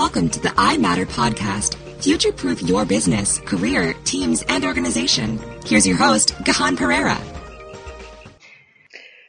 Welcome to the I Matter podcast. Future proof your business, career, teams, and organization. Here's your host, Gihan Perera.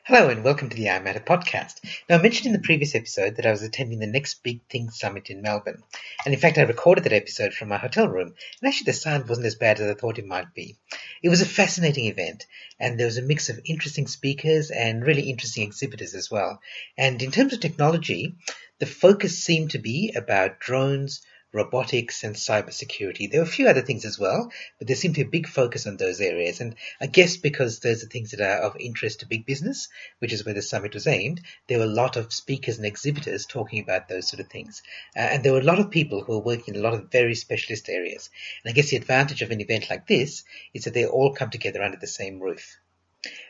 Hello and welcome to the I Matter podcast. Now, I mentioned in the previous episode that I was attending the Next Big Thing Summit in Melbourne. And in fact, I recorded that episode from my hotel room. And actually, the sound wasn't as bad as I thought it might be. It was a fascinating event. And there was a mix of interesting speakers and really interesting exhibitors as well. And in terms of technology, the focus seemed to be about drones, robotics and cybersecurity. There were a few other things as well, but there seemed to be a big focus on those areas. And I guess because those are things that are of interest to big business, which is where the summit was aimed, there were a lot of speakers and exhibitors talking about those sort of things. Uh, and there were a lot of people who were working in a lot of very specialist areas. And I guess the advantage of an event like this is that they all come together under the same roof.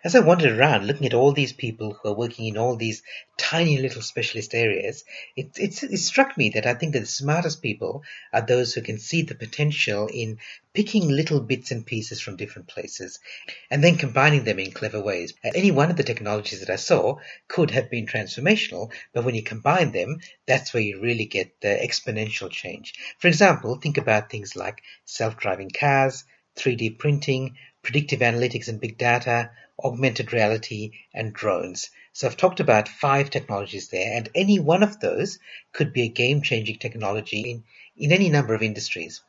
As I wandered around looking at all these people who are working in all these tiny little specialist areas, it, it, it, struck me that I think that the smartest people are those who can see the potential in picking little bits and pieces from different places and then combining them in clever ways. Uh, any one of the technologies that I saw could have been transformational, but when you combine them, that's where you really get the exponential change. For example, think about things like self-driving cars, 3D printing, predictive analytics and big data, augmented reality, and drones. So I've talked about five technologies there, and any one of those could be a game changing technology in, in any number of industries.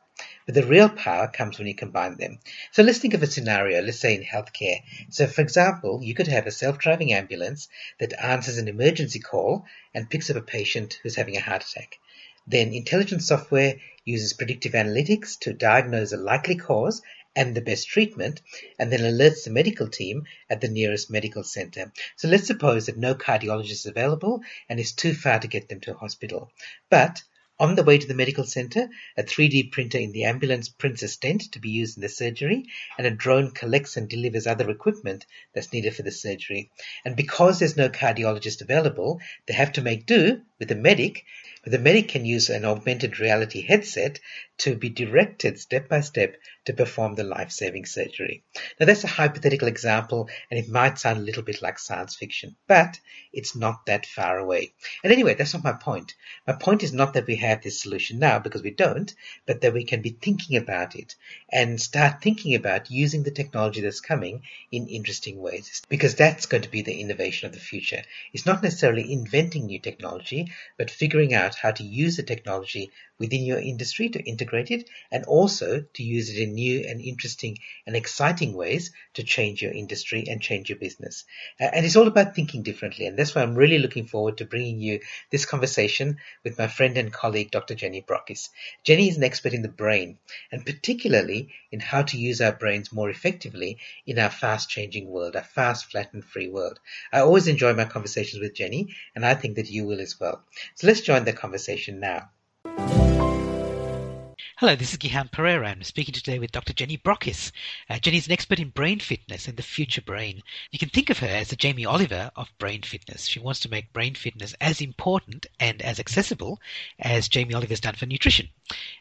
But the real power comes when you combine them. So let's think of a scenario, let's say in healthcare. So, for example, you could have a self driving ambulance that answers an emergency call and picks up a patient who's having a heart attack. Then, intelligent software uses predictive analytics to diagnose a likely cause and the best treatment, and then alerts the medical team at the nearest medical center. So let's suppose that no cardiologist is available and it's too far to get them to a hospital. But on the way to the medical center, a 3D printer in the ambulance prints a stent to be used in the surgery, and a drone collects and delivers other equipment that's needed for the surgery. And because there's no cardiologist available, they have to make do with a medic the medic can use an augmented reality headset to be directed step by step to perform the life saving surgery. Now, that's a hypothetical example, and it might sound a little bit like science fiction, but it's not that far away. And anyway, that's not my point. My point is not that we have this solution now, because we don't, but that we can be thinking about it and start thinking about using the technology that's coming in interesting ways, because that's going to be the innovation of the future. It's not necessarily inventing new technology, but figuring out how to use the technology within your industry to integrate it and also to use it in new and interesting and exciting ways to change your industry and change your business. And it's all about thinking differently. And that's why I'm really looking forward to bringing you this conversation with my friend and colleague, Dr. Jenny Brockis. Jenny is an expert in the brain and particularly in how to use our brains more effectively in our fast changing world, our fast, flat and free world. I always enjoy my conversations with Jenny and I think that you will as well. So let's join the conversation now. Hello, this is Gihan Perera. I'm speaking today with Dr. Jenny Brockis. Uh, Jenny is an expert in brain fitness and the future brain. You can think of her as the Jamie Oliver of brain fitness. She wants to make brain fitness as important and as accessible as Jamie Oliver's done for nutrition.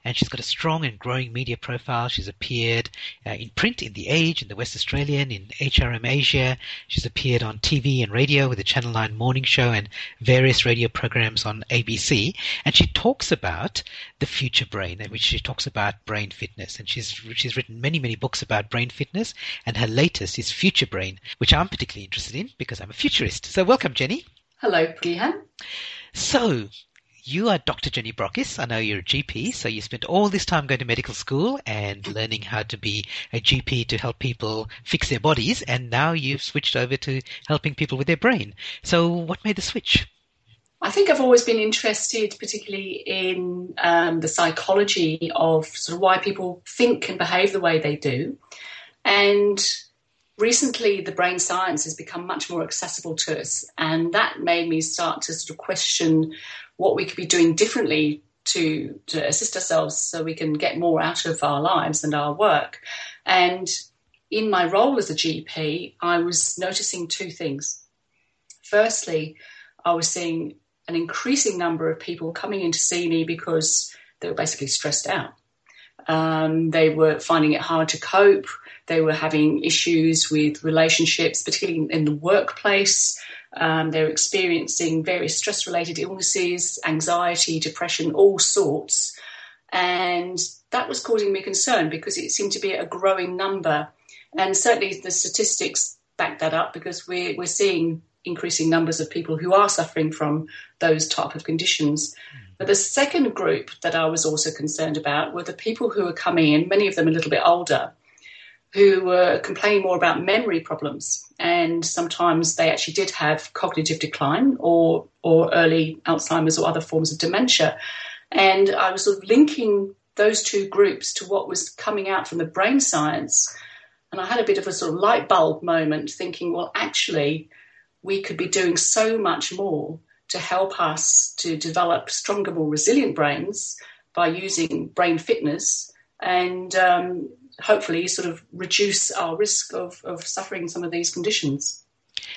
And she's got a strong and growing media profile. She's appeared uh, in print in The Age, in the West Australian, in HRM Asia. She's appeared on TV and radio with the Channel 9 morning show and various radio programs on ABC. And she talks about the future brain, which she talks about brain fitness, and she's she's written many many books about brain fitness, and her latest is Future Brain, which I'm particularly interested in because I'm a futurist. So welcome, Jenny. Hello, Gihan. So you are Dr. Jenny Brockis. I know you're a GP, so you spent all this time going to medical school and learning how to be a GP to help people fix their bodies, and now you've switched over to helping people with their brain. So, what made the switch? I think I've always been interested, particularly in um, the psychology of sort of why people think and behave the way they do. And recently, the brain science has become much more accessible to us. And that made me start to sort of question what we could be doing differently to, to assist ourselves so we can get more out of our lives and our work. And in my role as a GP, I was noticing two things. Firstly, I was seeing an increasing number of people coming in to see me because they were basically stressed out. Um, they were finding it hard to cope. They were having issues with relationships, particularly in the workplace. Um, they're experiencing various stress related illnesses, anxiety, depression, all sorts. And that was causing me concern because it seemed to be a growing number. And certainly the statistics back that up because we're, we're seeing increasing numbers of people who are suffering from those type of conditions. But the second group that I was also concerned about were the people who were coming in, many of them a little bit older, who were complaining more about memory problems. And sometimes they actually did have cognitive decline or, or early Alzheimer's or other forms of dementia. And I was sort of linking those two groups to what was coming out from the brain science. And I had a bit of a sort of light bulb moment thinking, well, actually, we could be doing so much more to help us to develop stronger, more resilient brains by using brain fitness and um, hopefully sort of reduce our risk of, of suffering some of these conditions.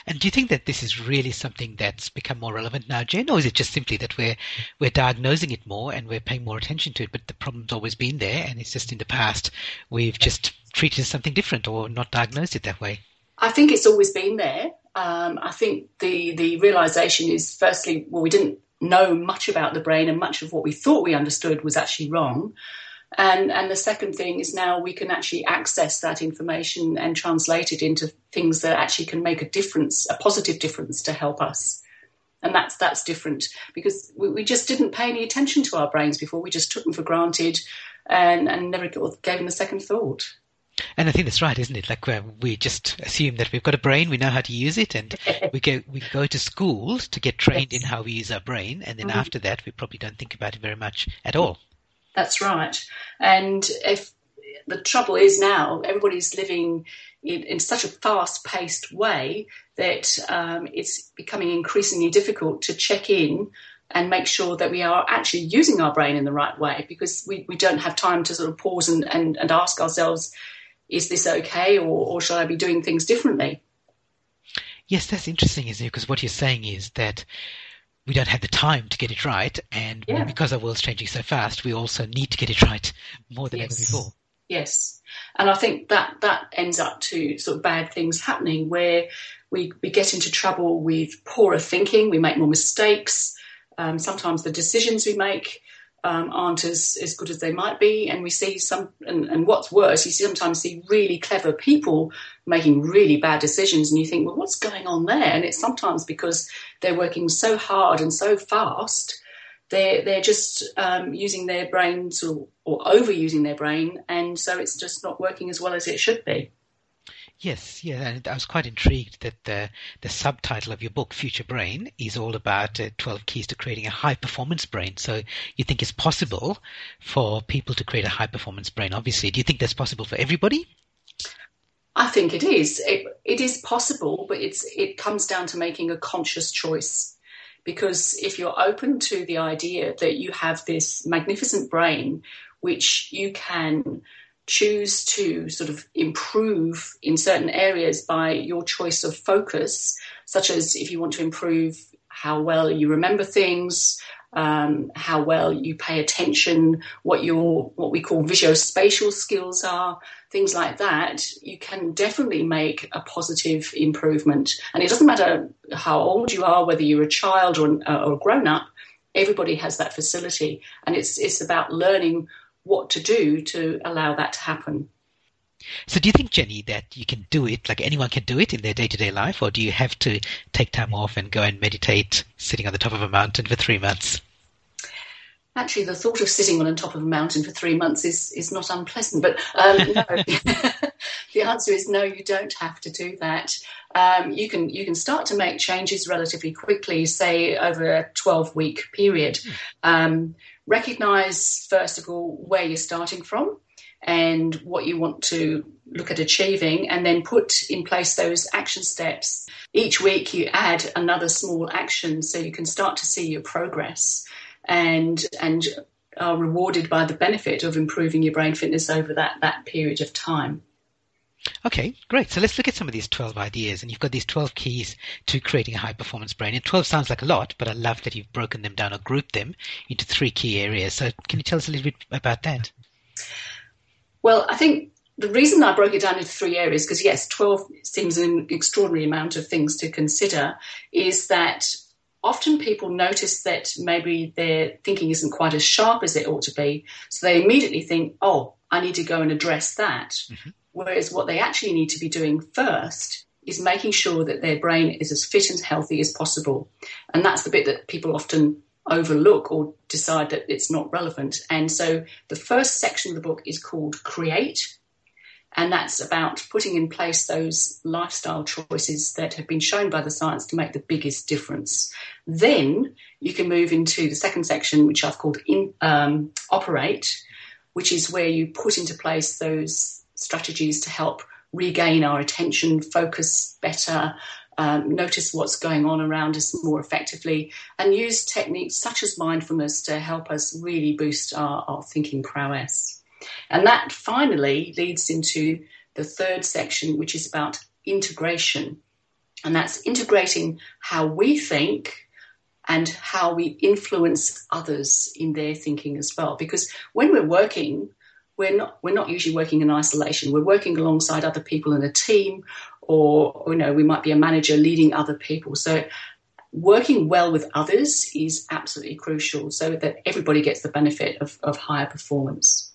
And do you think that this is really something that's become more relevant now, Jen, or is it just simply that we're we're diagnosing it more and we're paying more attention to it, but the problem's always been there, and it's just in the past we've just treated it as something different or not diagnosed it that way? I think it's always been there. Um, I think the the realization is firstly, well, we didn't know much about the brain, and much of what we thought we understood was actually wrong. And, and the second thing is now we can actually access that information and translate it into things that actually can make a difference, a positive difference to help us. And that's that's different because we, we just didn't pay any attention to our brains before. We just took them for granted and, and never gave them a second thought. And I think that's right, isn't it? Like we just assume that we've got a brain, we know how to use it, and we go we go to school to get trained yes. in how we use our brain, and then mm-hmm. after that, we probably don't think about it very much at all. That's right. And if the trouble is now, everybody's living in, in such a fast-paced way that um, it's becoming increasingly difficult to check in and make sure that we are actually using our brain in the right way because we, we don't have time to sort of pause and, and, and ask ourselves, is this okay or, or should I be doing things differently? Yes, that's interesting, isn't it? Because what you're saying is that we don't have the time to get it right, and yeah. because our world's changing so fast, we also need to get it right more than yes. ever before. Yes, and I think that that ends up to sort of bad things happening where we we get into trouble with poorer thinking, we make more mistakes. Um, sometimes the decisions we make um, aren't as, as good as they might be. And we see some, and, and, what's worse, you sometimes see really clever people making really bad decisions, and you think, well, what's going on there? And it's sometimes because they're working so hard and so fast, they're, they're just um, using their brains or, or overusing their brain, and so it's just not working as well as it should be. Yes, yeah, and I was quite intrigued that the the subtitle of your book, Future Brain, is all about uh, 12 keys to creating a high performance brain. So you think it's possible for people to create a high performance brain? Obviously, do you think that's possible for everybody? I think it is. It, it is possible, but it's it comes down to making a conscious choice. Because if you're open to the idea that you have this magnificent brain, which you can choose to sort of improve in certain areas by your choice of focus, such as if you want to improve how well you remember things, um, how well you pay attention, what your what we call visuospatial skills are, things like that, you can definitely make a positive improvement. And it doesn't matter how old you are, whether you're a child or, or a grown up. Everybody has that facility, and it's it's about learning what to do to allow that to happen. So, do you think, Jenny, that you can do it, like anyone can do it in their day to day life, or do you have to take time off and go and meditate sitting on the top of a mountain for three months? Actually, the thought of sitting on the top of a mountain for three months is, is not unpleasant, but um, no. the answer is no, you don't have to do that. Um, you can you can start to make changes relatively quickly, say over a 12 week period. Hmm. Um, recognize, first of all, where you're starting from and what you want to look at achieving, and then put in place those action steps. Each week, you add another small action so you can start to see your progress and, and are rewarded by the benefit of improving your brain fitness over that, that period of time. Okay, great. So let's look at some of these 12 ideas. And you've got these 12 keys to creating a high performance brain. And 12 sounds like a lot, but I love that you've broken them down or grouped them into three key areas. So can you tell us a little bit about that? Well, I think the reason I broke it down into three areas, because yes, 12 seems an extraordinary amount of things to consider, is that often people notice that maybe their thinking isn't quite as sharp as it ought to be. So they immediately think, oh, I need to go and address that. Mm-hmm. Whereas what they actually need to be doing first is making sure that their brain is as fit and healthy as possible. And that's the bit that people often overlook or decide that it's not relevant. And so the first section of the book is called Create. And that's about putting in place those lifestyle choices that have been shown by the science to make the biggest difference. Then you can move into the second section, which I've called in, um, Operate, which is where you put into place those strategies to help regain our attention, focus better, um, notice what's going on around us more effectively, and use techniques such as mindfulness to help us really boost our, our thinking prowess. And that finally leads into the third section, which is about integration. And that's integrating how we think and how we influence others in their thinking as well. Because when we're working, we're not we're not usually working in isolation. We're working alongside other people in a team, or you know we might be a manager leading other people. So working well with others is absolutely crucial, so that everybody gets the benefit of, of higher performance.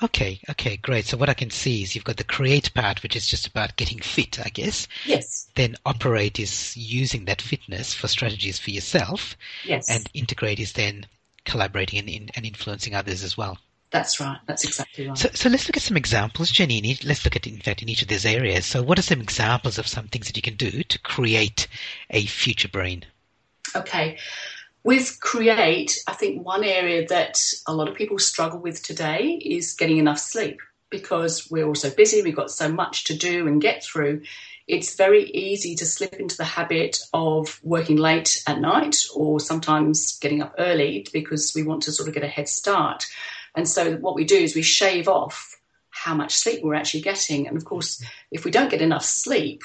Okay, okay, great. So what I can see is you've got the create part, which is just about getting fit, I guess. Yes. Then operate is using that fitness for strategies for yourself. Yes. And integrate is then collaborating and, and influencing others as well. That's right. That's exactly right. So, so let's look at some examples, Jenny. Let's look at, in fact, in each of these areas. So, what are some examples of some things that you can do to create a future brain? Okay. With Create, I think one area that a lot of people struggle with today is getting enough sleep because we're all so busy, we've got so much to do and get through. It's very easy to slip into the habit of working late at night or sometimes getting up early because we want to sort of get a head start. And so what we do is we shave off how much sleep we're actually getting. And of course, if we don't get enough sleep,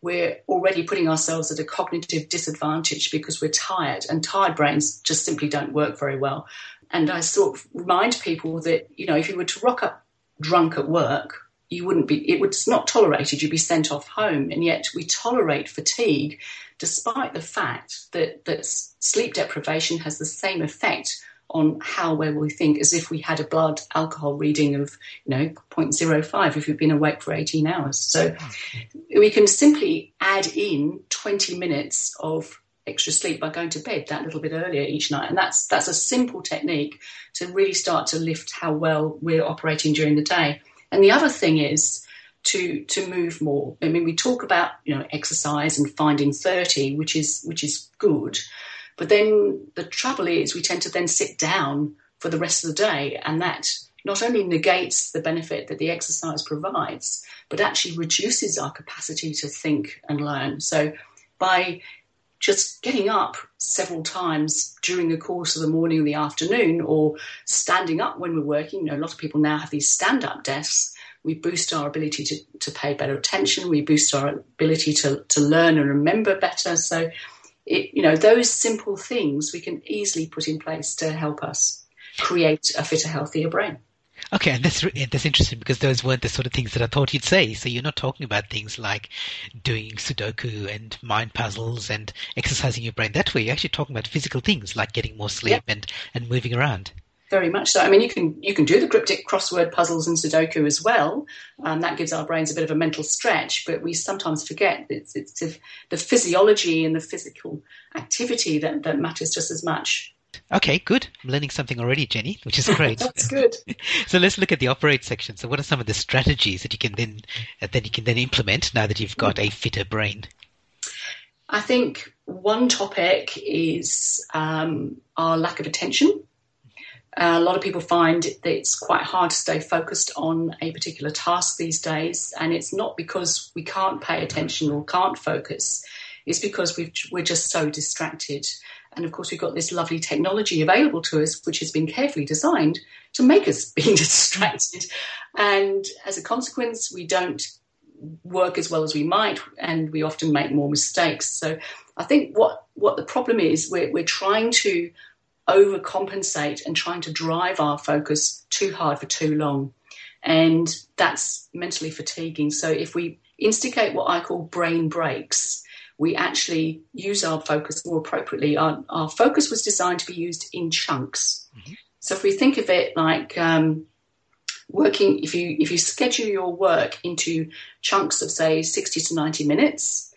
we're already putting ourselves at a cognitive disadvantage because we're tired, and tired brains just simply don't work very well. And I sort of remind people that, you know, if you were to rock up drunk at work, you wouldn't be, it was not tolerated, you'd be sent off home. And yet we tolerate fatigue despite the fact that, that sleep deprivation has the same effect on how well we think as if we had a blood alcohol reading of you know 0.05 if we've been awake for 18 hours. So mm-hmm. we can simply add in 20 minutes of extra sleep by going to bed that little bit earlier each night. And that's that's a simple technique to really start to lift how well we're operating during the day. And the other thing is to to move more. I mean we talk about you know exercise and finding 30 which is which is good but then the trouble is, we tend to then sit down for the rest of the day, and that not only negates the benefit that the exercise provides, but actually reduces our capacity to think and learn. So by just getting up several times during the course of the morning or the afternoon, or standing up when we're working. You know, a lot of people now have these stand up desks. We boost our ability to, to pay better attention. We boost our ability to, to learn and remember better. So it, you know, those simple things we can easily put in place to help us create a fitter, healthier brain. Okay, and that's that's interesting because those weren't the sort of things that I thought you'd say. So you're not talking about things like doing Sudoku and mind puzzles and exercising your brain that way. You're actually talking about physical things like getting more sleep and, and moving around. Very much so. I mean, you can you can do the cryptic crossword puzzles and Sudoku as well. Um, that gives our brains a bit of a mental stretch, but we sometimes forget it's, it's the physiology and the physical activity that, that matters just as much. Okay, good. I'm learning something already, Jenny, which is great. That's good. so let's look at the operate section. So, what are some of the strategies that you can then uh, that you can then implement now that you've got a fitter brain? I think one topic is um, our lack of attention. A lot of people find that it's quite hard to stay focused on a particular task these days, and it's not because we can't pay attention or can't focus. It's because we are just so distracted. And of course, we've got this lovely technology available to us, which has been carefully designed to make us be distracted. And as a consequence, we don't work as well as we might, and we often make more mistakes. So I think what, what the problem is, we're, we're trying to overcompensate and trying to drive our focus too hard for too long. And that's mentally fatiguing. So if we instigate what I call brain breaks, we actually use our focus more appropriately. Our, our focus was designed to be used in chunks. Mm-hmm. So if we think of it like um, working, if you if you schedule your work into chunks of say sixty to ninety minutes,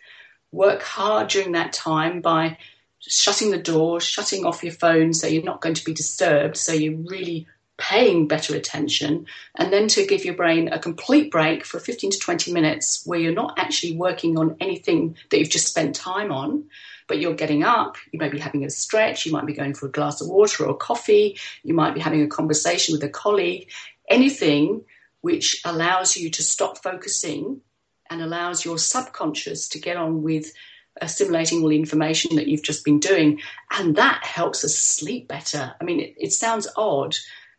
work hard during that time by shutting the door, shutting off your phone so you're not going to be disturbed, so you're really paying better attention, and then to give your brain a complete break for 15 to 20 minutes where you're not actually working on anything that you've just spent time on, but you're getting up, you may be having a stretch, you might be going for a glass of water or coffee, you might be having a conversation with a colleague, anything which allows you to stop focusing and allows your subconscious to get on with assimilating all the information that you've just been doing. And that helps us sleep better. I mean, it, it sounds odd,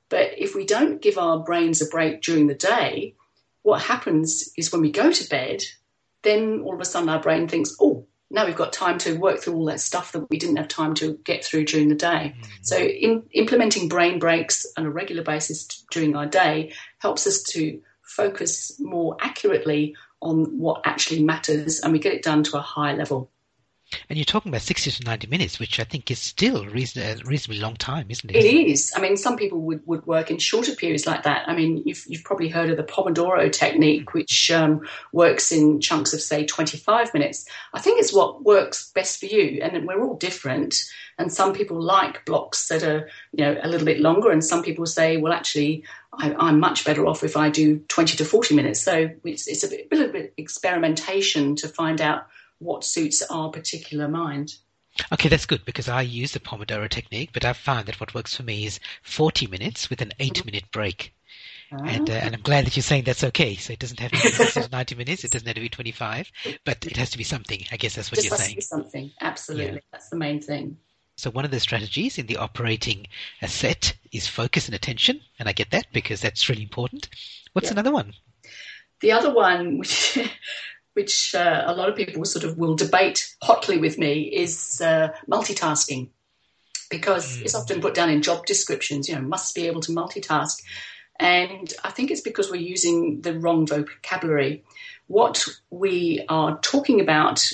but if we don't give our brains a break during the day, what happens is when we go to bed, then all of a sudden our brain thinks, oh, now we've got time to work through all that stuff that we didn't have time to get through during the day. Mm-hmm. So, in, implementing brain breaks on a regular basis during our day helps us to focus more accurately on what actually matters and we get it done to a high level. And you're talking about 60 to 90 minutes, which I think is still reason, a reasonably long time, isn't it? It is. I mean, some people would, would work in shorter periods like that. I mean, you've, you've probably heard of the Pomodoro technique, which um, works in chunks of, say, 25 minutes. I think it's what works best for you. And we're all different. And some people like blocks that are, you know, a little bit longer. And some people say, well, actually, I, am much better off if I do 20 to 40 minutes. So it's, it's a bit, a little bit experimentation to find out what suits our particular mind. Okay, that's good because I use the Pomodoro technique, but I've found that what works for me is 40 minutes with an 8 minute break. And, uh, and I'm glad that you're saying that's okay. So it doesn't have to be 90 minutes. It doesn't have to be 25, but it has to be something. I guess that's what Just you're has saying. To be something. Absolutely. Yeah. That's the main thing. So one of the strategies in the operating a set is focus and attention. And I get that because that's really important. What's yeah. another one? The other one, which which uh, a lot of people sort of will debate hotly with me, is uh, multitasking. Because mm. it's often put down in job descriptions, you know, must be able to multitask. And I think it's because we're using the wrong vocabulary. What we are talking about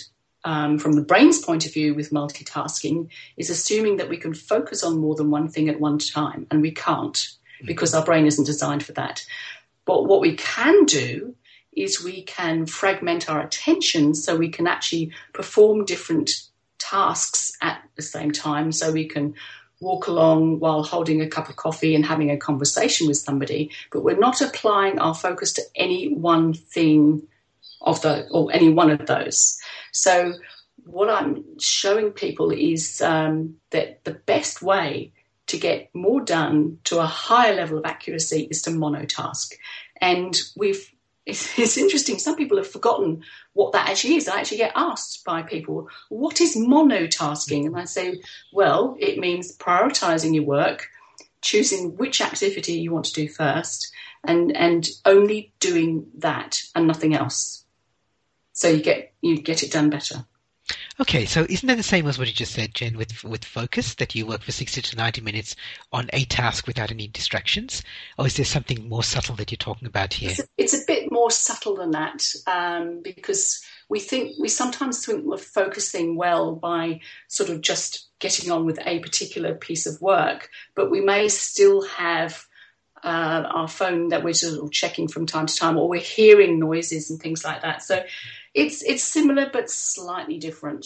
um, from the brain's point of view with multitasking is assuming that we can focus on more than one thing at one time, and we can't mm. because our brain isn't designed for that. But what we can do is we can fragment our attention so we can actually perform different tasks at the same time. So we can walk along while holding a cup of coffee and having a conversation with somebody, but we're not applying our focus to any one thing of the or any one of those. So what I'm showing people is um, that the best way to get more done to a higher level of accuracy is to monotask. And we've it's, it's, interesting. Some people have forgotten what that actually is. I actually get asked by people, what is monotasking? And I say, well, it means prioritizing your work, choosing which activity you want to do first, and, and only doing that and nothing else. So you get, you get it done better. Okay, so isn't that the same as what you just said, Jen, with with focus that you work for sixty to ninety minutes on a task without any distractions, or is there something more subtle that you're talking about here? It's a, it's a bit more subtle than that um, because we think we sometimes think we're focusing well by sort of just getting on with a particular piece of work, but we may still have uh, our phone that we're sort of checking from time to time, or we're hearing noises and things like that. So it's it's similar but slightly different.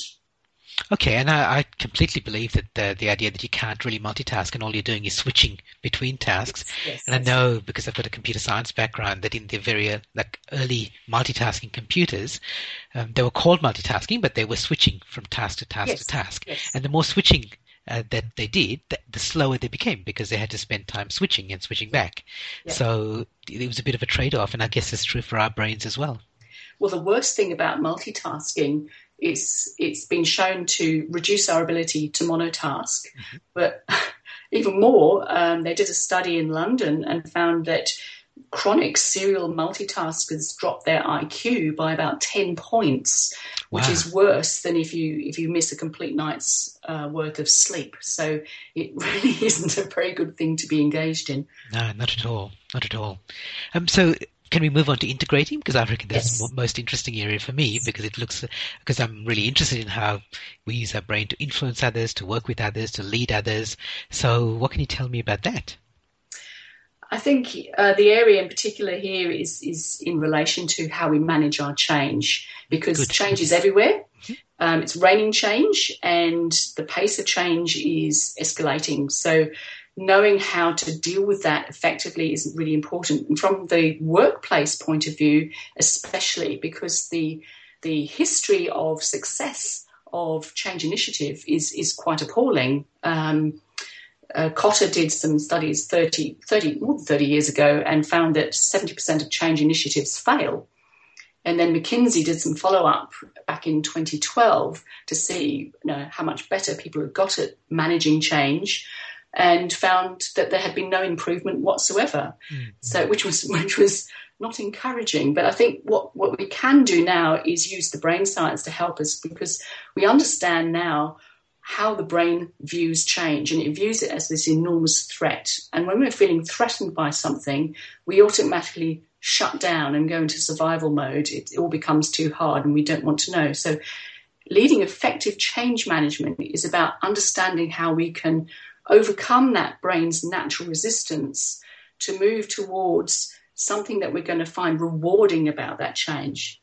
Okay, and I, I completely believe that the, the idea that you can't really multitask and all you're doing is switching between tasks. Yes, and I know because I've got a computer science background that in the very uh, like early multitasking computers, um, they were called multitasking, but they were switching from task to task yes, to task. Yes. And the more switching uh, that they did, the, the, slower they became because they had to spend time switching and switching back. Yeah. So it was a bit of a trade off, and I guess it's true for our brains as well. Well, the worst thing about multitasking is it's been shown to reduce our ability to monotask. Mm-hmm. But even more, um, they did a study in London and found that chronic serial multitaskers drop their IQ by about 10 points, which is worse than if you if you miss a complete night's uh, worth of sleep. So it really isn't a very good thing to be engaged in. No, not at all. Not at all. Um, so can we move on to integrating? Because I reckon that's yes. the most interesting area for me because it looks, because I'm really interested in how we use our brain to influence others, to work with others, to lead others. So what can you tell me about that? I think uh, the area in particular here is is in relation to how we manage our change because Good. change is everywhere. Mm-hmm. Um, it's raining change, and the pace of change is escalating. So, knowing how to deal with that effectively is really important. And from the workplace point of view, especially because the the history of success of change initiative is is quite appalling. Um, uh, Kotter did some studies 30, 30, more than 30 years ago and found that 70% of change initiatives fail. And then McKinsey did some follow up back in 2012 to see you know, how much better people had got at managing change and found that there had been no improvement whatsoever. Mm-hmm. So, which was, which was not encouraging. But I think what, what we can do now is use the brain science to help us because we understand now how the brain views change and it views it as this enormous threat. And when we're feeling threatened by something, we automatically shut down and go into survival mode. It, it all becomes too hard and we don't want to know. So, leading effective change management is about understanding how we can overcome that brain's natural resistance to move towards something that we're going to find rewarding about that change.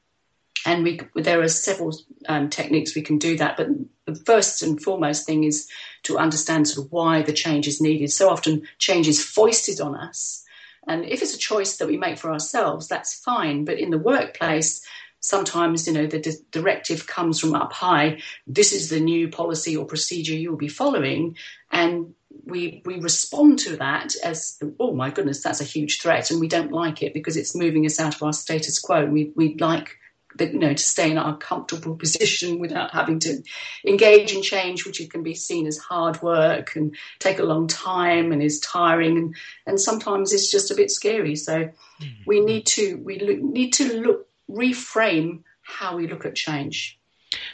And we, there are several um, techniques we can do that, but the first and foremost thing is to understand sort of why the change is needed. So often change is foisted on us. And if it's a choice that we make for ourselves, that's fine. But in the workplace, sometimes, you know, the di- directive comes from up high. This is the new policy or procedure you will be following. And we, we respond to that as, oh my goodness, that's a huge threat. And we don't like it because it's moving us out of our status quo. We, we like you know, to stay in our comfortable position without having to engage in change, which can be seen as hard work and take a long time and is tiring and, and sometimes it's just a bit scary. So mm-hmm. we need to we look, need to look reframe how we look at change.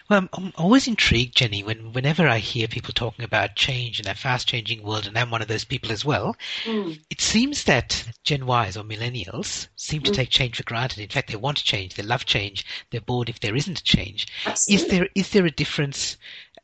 Well, I'm always intrigued, Jenny, when whenever I hear people talking about change in a fast-changing world, and I'm one of those people as well. Mm. It seems that Gen Ys or millennials seem to mm. take change for granted. In fact, they want to change, they love change, they're bored if there isn't change. Absolutely. Is there is there a difference,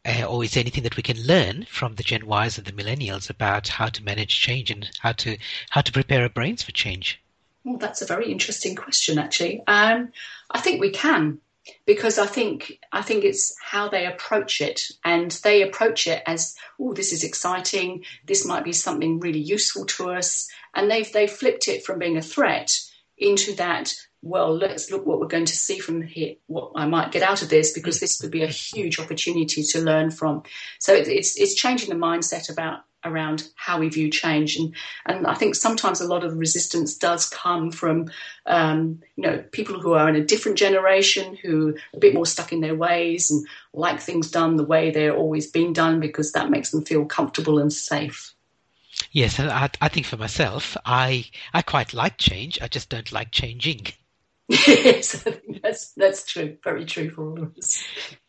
uh, or is there anything that we can learn from the Gen Ys and the millennials about how to manage change and how to how to prepare our brains for change? Well, that's a very interesting question, actually. Um, I think we can because I think I think it's how they approach it, and they approach it as, "Oh, this is exciting. This might be something really useful to us," and they've they flipped it from being a threat into that. Well, let's look what we're going to see from here. What I might get out of this, because this could be a huge opportunity to learn from. So it's it's changing the mindset about around how we view change. And, and I think sometimes a lot of resistance does come from, um, you know, people who are in a different generation who are a bit more stuck in their ways and like things done the way they're always been done because that makes them feel comfortable and safe. Yes, I, I think for myself, I I quite like change. I just don't like changing. yes, that's that's true. Very true for all of us.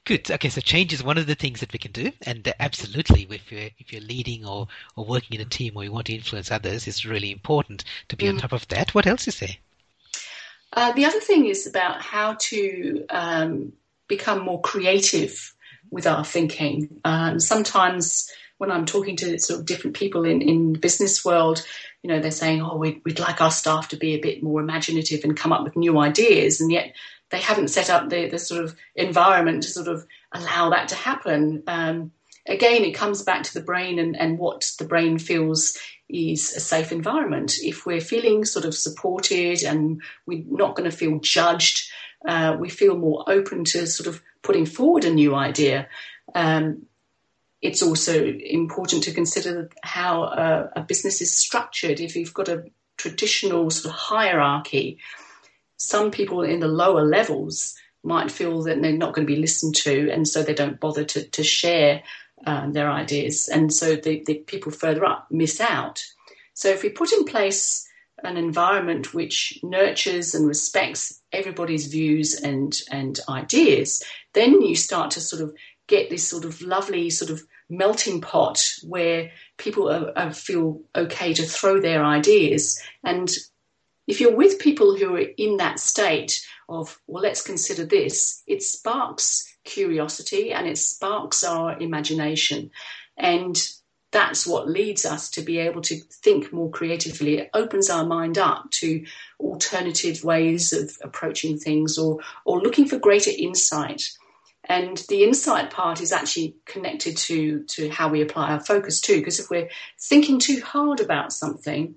Good. Okay, so change is one of the things that we can do, and absolutely, if you're if you're leading or or working in a team or you want to influence others, it's really important to be mm. on top of that. What else is there? Uh, the other thing is about how to um, become more creative with our thinking. Um, sometimes when I'm talking to sort of different people in in the business world, you know, they're saying, oh, we'd, we'd like our staff to be a bit more imaginative and come up with new ideas. And yet they haven't set up the, the sort of environment to sort of allow that to happen. Um, again, it comes back to the brain and, and what the brain feels is a safe environment. If we're feeling sort of supported and we're not going to feel judged, uh, we feel more open to sort of putting forward a new idea. Um, it's also important to consider how a, a, business is structured. If you've got a traditional sort of hierarchy, some people in the lower levels might feel that they're not going to be listened to, and so they don't bother to, to share um, their ideas, and so the, the, people further up miss out. So if we put in place an environment which nurtures and respects everybody's views and, and ideas, then you start to sort of get this sort of lovely sort of melting pot where people are, are feel okay to throw their ideas. And if you're with people who are in that state of, well, let's consider this, it sparks curiosity and it sparks our imagination. And that's what leads us to be able to think more creatively. It opens our mind up to alternative ways of approaching things or, or looking for greater insight. And the insight part is actually connected to, to how we apply our focus too, because if we're thinking too hard about something,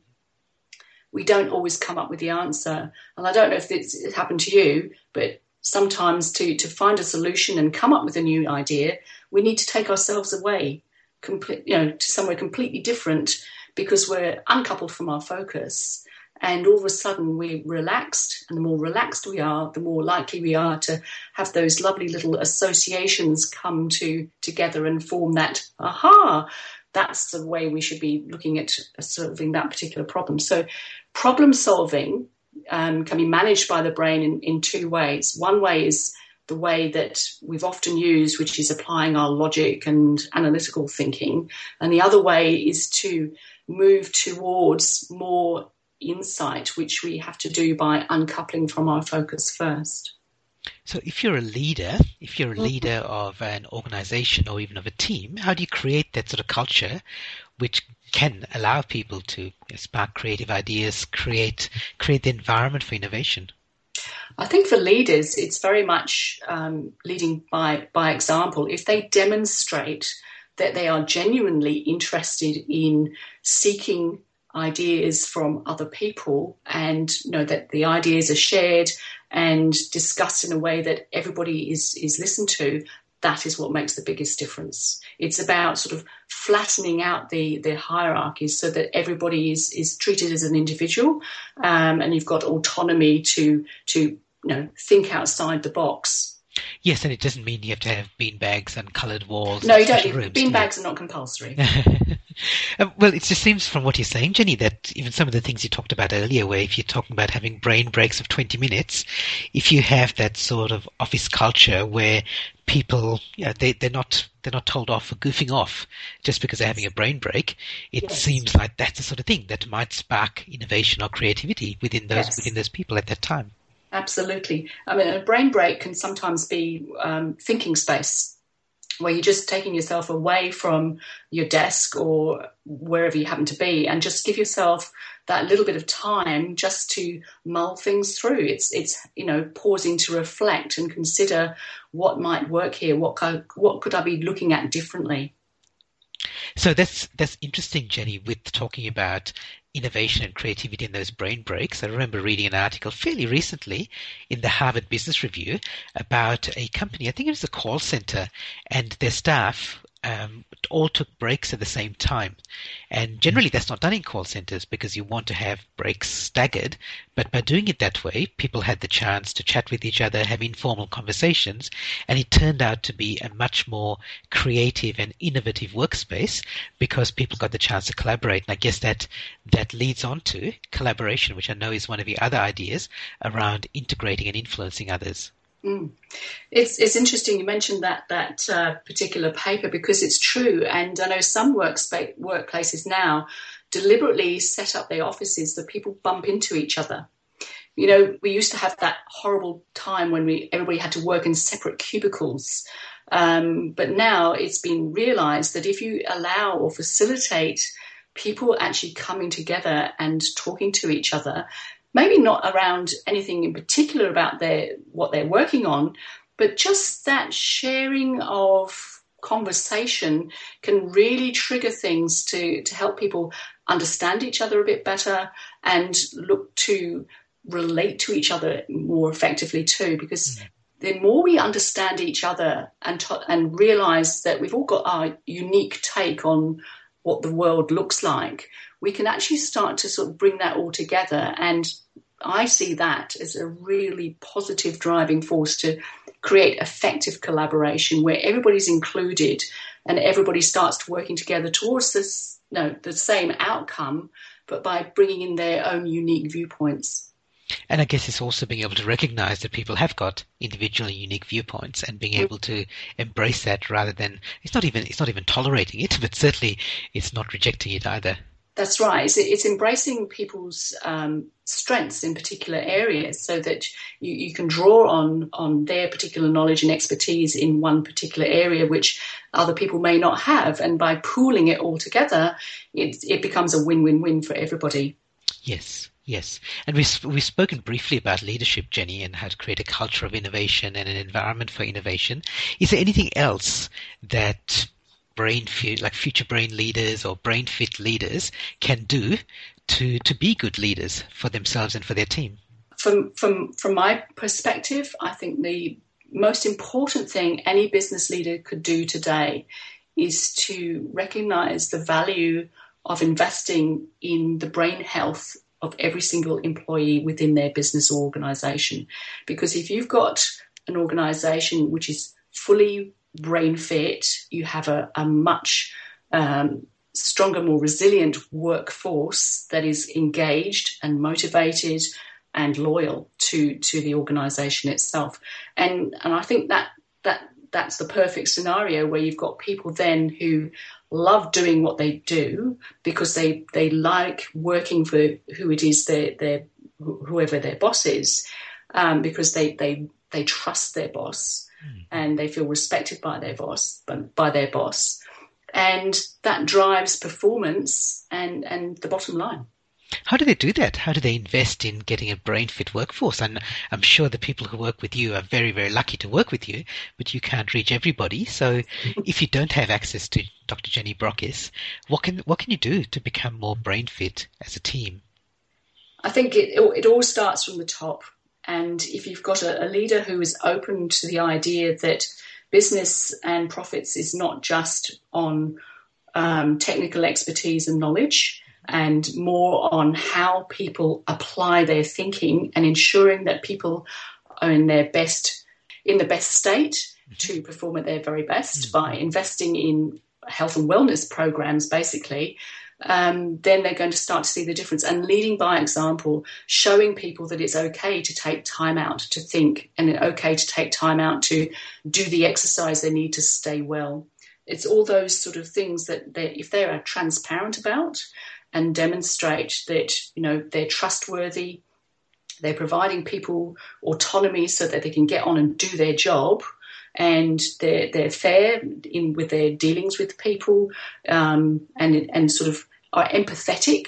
we don't always come up with the answer. And I don't know if it's happened to you, but sometimes to, to find a solution and come up with a new idea, we need to take ourselves away complete, you know, to somewhere completely different because we're uncoupled from our focus. And all of a sudden we're relaxed, and the more relaxed we are, the more likely we are to have those lovely little associations come to together and form that aha. That's the way we should be looking at solving that particular problem. So, problem solving um, can be managed by the brain in, in two ways. One way is the way that we've often used, which is applying our logic and analytical thinking. And the other way is to move towards more insight, which we have to do by uncoupling from our focus first. So, if you're a leader, if you're a mm-hmm. leader of an organization or even of a team, how do you create that sort of culture which can allow people to spark creative ideas, create create the environment for innovation? I think for leaders, it's very much um, leading by by example. If they demonstrate that they are genuinely interested in seeking ideas from other people and you know that the ideas are shared and discussed in a way that everybody is is listened to that is what makes the biggest difference. It's about sort of flattening out the, the hierarchies so that everybody is, is treated as an individual um, and you've got autonomy to, to you know, think outside the box. Yes, and it doesn't mean you have to have bean bags and coloured walls. No, you don't. Bean bags are not compulsory. Uh, well, it just seems from what you're saying, Jenny, that even some of the things you talked about earlier, where if you're talking about having brain breaks of 20 minutes, if you have that sort of office culture where people, you know, they, they're not they're not told off for goofing off just because they're having a brain break. It yes. seems like that's the sort of thing that might spark innovation or creativity within those yes. within those people at that time. Absolutely. I mean, a brain break can sometimes be um, thinking space where you're just taking yourself away from your desk or wherever you happen to be and just give yourself that little bit of time just to mull things through. It's it's you know pausing to reflect and consider what might work here. What could, what could I be looking at differently? So that's that's interesting, Jenny, with talking about innovation and creativity in those brain breaks. I remember reading an article fairly recently in the Harvard Business Review about a company, I think it was a call center, and their staff um, all took breaks at the same time. And generally, that's not done in call centers because you want to have breaks staggered. But by doing it that way, people had the chance to chat with each other, have informal conversations, and it turned out to be a much more creative and innovative workspace because people got the chance to collaborate. And I guess that that leads on to collaboration, which I know is one of the other ideas around integrating and influencing others. Mm. It's it's interesting you mentioned that that uh, particular paper because it's true, and I know some workspace, workplaces now deliberately set up their offices that people bump into each other. You know, we used to have that horrible time when we everybody had to work in separate cubicles, um, but now it's been realised that if you allow or facilitate people actually coming together and talking to each other, maybe not around anything in particular about their what they're working on, but just that sharing of conversation can really trigger things to, to help people understand each other a bit better and look to relate to each other more effectively too because mm. the more we understand each other and to, and realize that we've all got our unique take on what the world looks like we can actually start to sort of bring that all together and I see that as a really positive driving force to create effective collaboration where everybody's included and everybody starts working together towards this, you know, the same outcome but by bringing in their own unique viewpoints. And I guess it's also being able to recognize that people have got individual and unique viewpoints and being able to embrace that rather than it's not even it's not even tolerating it, but certainly it's not rejecting it either. That's right. It's, it's embracing people's um, strengths in particular areas so that you, you can draw on, on their particular knowledge and expertise in one particular area which other people may not have. And by pooling it all together, it, it becomes a win win win for everybody. Yes. Yes, and we've, we've spoken briefly about leadership, Jenny, and how to create a culture of innovation and an environment for innovation. Is there anything else that brain like future brain leaders or brain fit leaders can do to to be good leaders for themselves and for their team? From from from my perspective, I think the most important thing any business leader could do today is to recognize the value of investing in the brain health of every single employee within their business organization. Because if you've got an organization which is fully brain fit, you have a, a much um, stronger, more resilient workforce that is engaged and motivated and loyal to to the organisation itself. And and I think that that that's the perfect scenario where you've got people then who love doing what they do because they they like working for who it is their their whoever their boss is um, because they they they trust their boss mm. and they feel respected by their boss, by their boss, and that drives performance and and the bottom line. How do they do that? How do they invest in getting a brain fit workforce? And I'm sure the people who work with you are very, very lucky to work with you, but you can't reach everybody. So if you don't have access to Dr. Jenny Brockis, what can what can you do to become more brain fit as a team? I think it it all starts from the top. And if you've got a, a leader who is open to the idea that business and profits is not just on um, technical expertise and knowledge, and more on how people apply their thinking and ensuring that people are in their best in the best state to perform at their very best mm-hmm. by investing in health and wellness programs basically um, then they're going to start to see the difference. And leading by example, showing people that it's okay to take time out to think and it's okay to take time out to do the exercise they need to stay well. It's all those sort of things that they, if they are transparent about and demonstrate that you know they're trustworthy, they're providing people autonomy so that they can get on and do their job and they're they're fair in with their dealings with people, um, and and sort of are empathetic.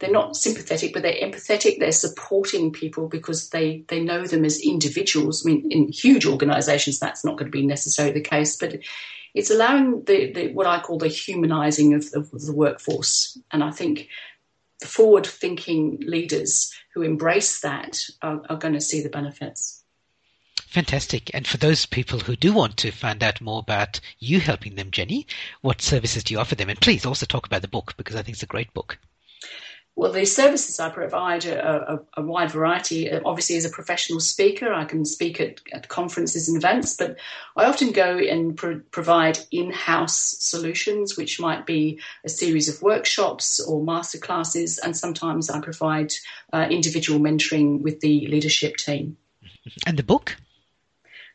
They're not sympathetic, but they're empathetic. They're supporting people because they, they know them as individuals. I mean, in huge organisations, that's not going to be necessarily the case, but it's allowing the, the what I call the humanising of, of the workforce. And I think the forward-thinking leaders who embrace that are, are going to see the benefits. Fantastic. And for those people who do want to find out more about you helping them, Jenny, what services do you offer them? And please also talk about the book because I think it's a great book. Well, the services I provide are a, a, wide variety. Obviously, as a professional speaker, I can speak at, at conferences and events, but I often go and pro- provide in house solutions, which might be a series of workshops or masterclasses, and sometimes I provide uh, individual mentoring with the leadership team. And the book?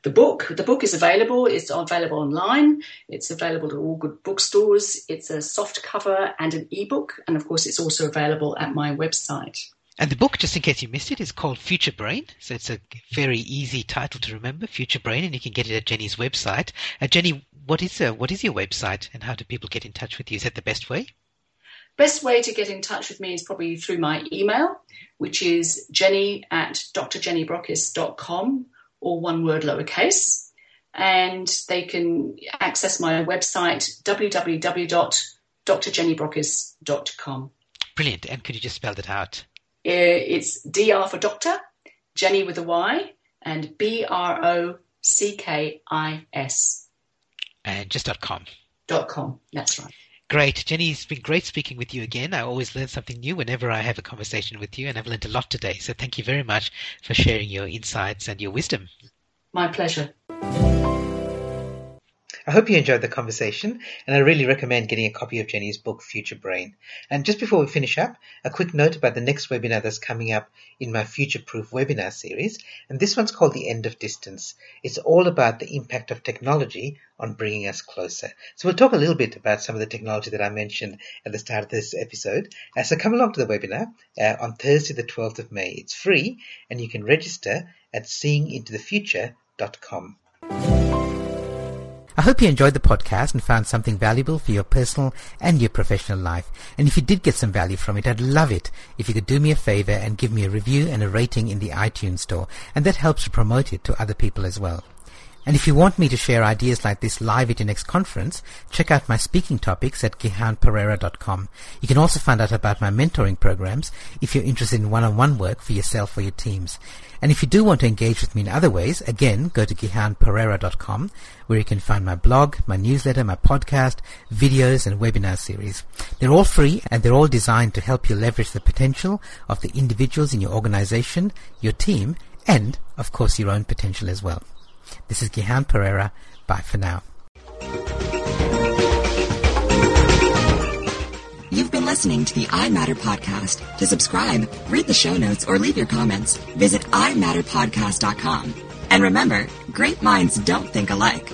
The book. The book is available. It's available online. It's available to all good bookstores. It's a soft cover and an ebook, and of course, it's also available at my website. And the book, just in case you missed it, is called Future Brain. So it's a very easy title to remember, Future Brain, and you can get it at Jenny's website. Uh, Jenny, what is uh, what is your website, and how do people get in touch with you? Is that the best way? Best way to get in touch with me is probably through my email, which is jenny at drjennybrockis.com or one word lowercase. And they can access my website, www.drjennybrockis.com. Brilliant. And could you just spell that out? Uh, it's DR for doctor, Jenny with a Y, and B R O C K I S. And just dot .com. Dot .com, that's right. Great. Jenny, it's been great speaking with you again. I always learn something new whenever I have a conversation with you, and I've learned a lot today. So thank you very much for sharing your insights and your wisdom. My pleasure. I hope you enjoyed the conversation, and I really recommend getting a copy of Jenny's book, Future Brain. And just before we finish up, a quick note about the next webinar that's coming up in my Future Proof webinar series, and this one's called The End of Distance. It's all about the impact of technology on bringing us closer. So we'll talk a little bit about some of the technology that I mentioned at the start of this episode. Uh, so come along to the webinar uh, on Thursday, the 12th of May. It's free, and you can register at seeingintothefuture.com. I hope you enjoyed the podcast and found something valuable for your personal and your professional life. And if you did get some value from it, I'd love it if you could do me a favor and give me a review and a rating in the iTunes store. And that helps to promote it to other people as well. And if you want me to share ideas like this live at your next conference, check out my speaking topics at gihanperera.com. You can also find out about my mentoring programs if you're interested in one-on-one work for yourself or your teams. And if you do want to engage with me in other ways, again, go to gihanperera.com where you can find my blog, my newsletter, my podcast, videos, and webinar series. They're all free and they're all designed to help you leverage the potential of the individuals in your organization, your team, and, of course, your own potential as well. This is Gihan Perera. Bye for now. been listening to the I Matter podcast. To subscribe, read the show notes, or leave your comments, visit imatterpodcast.com. And remember, great minds don't think alike.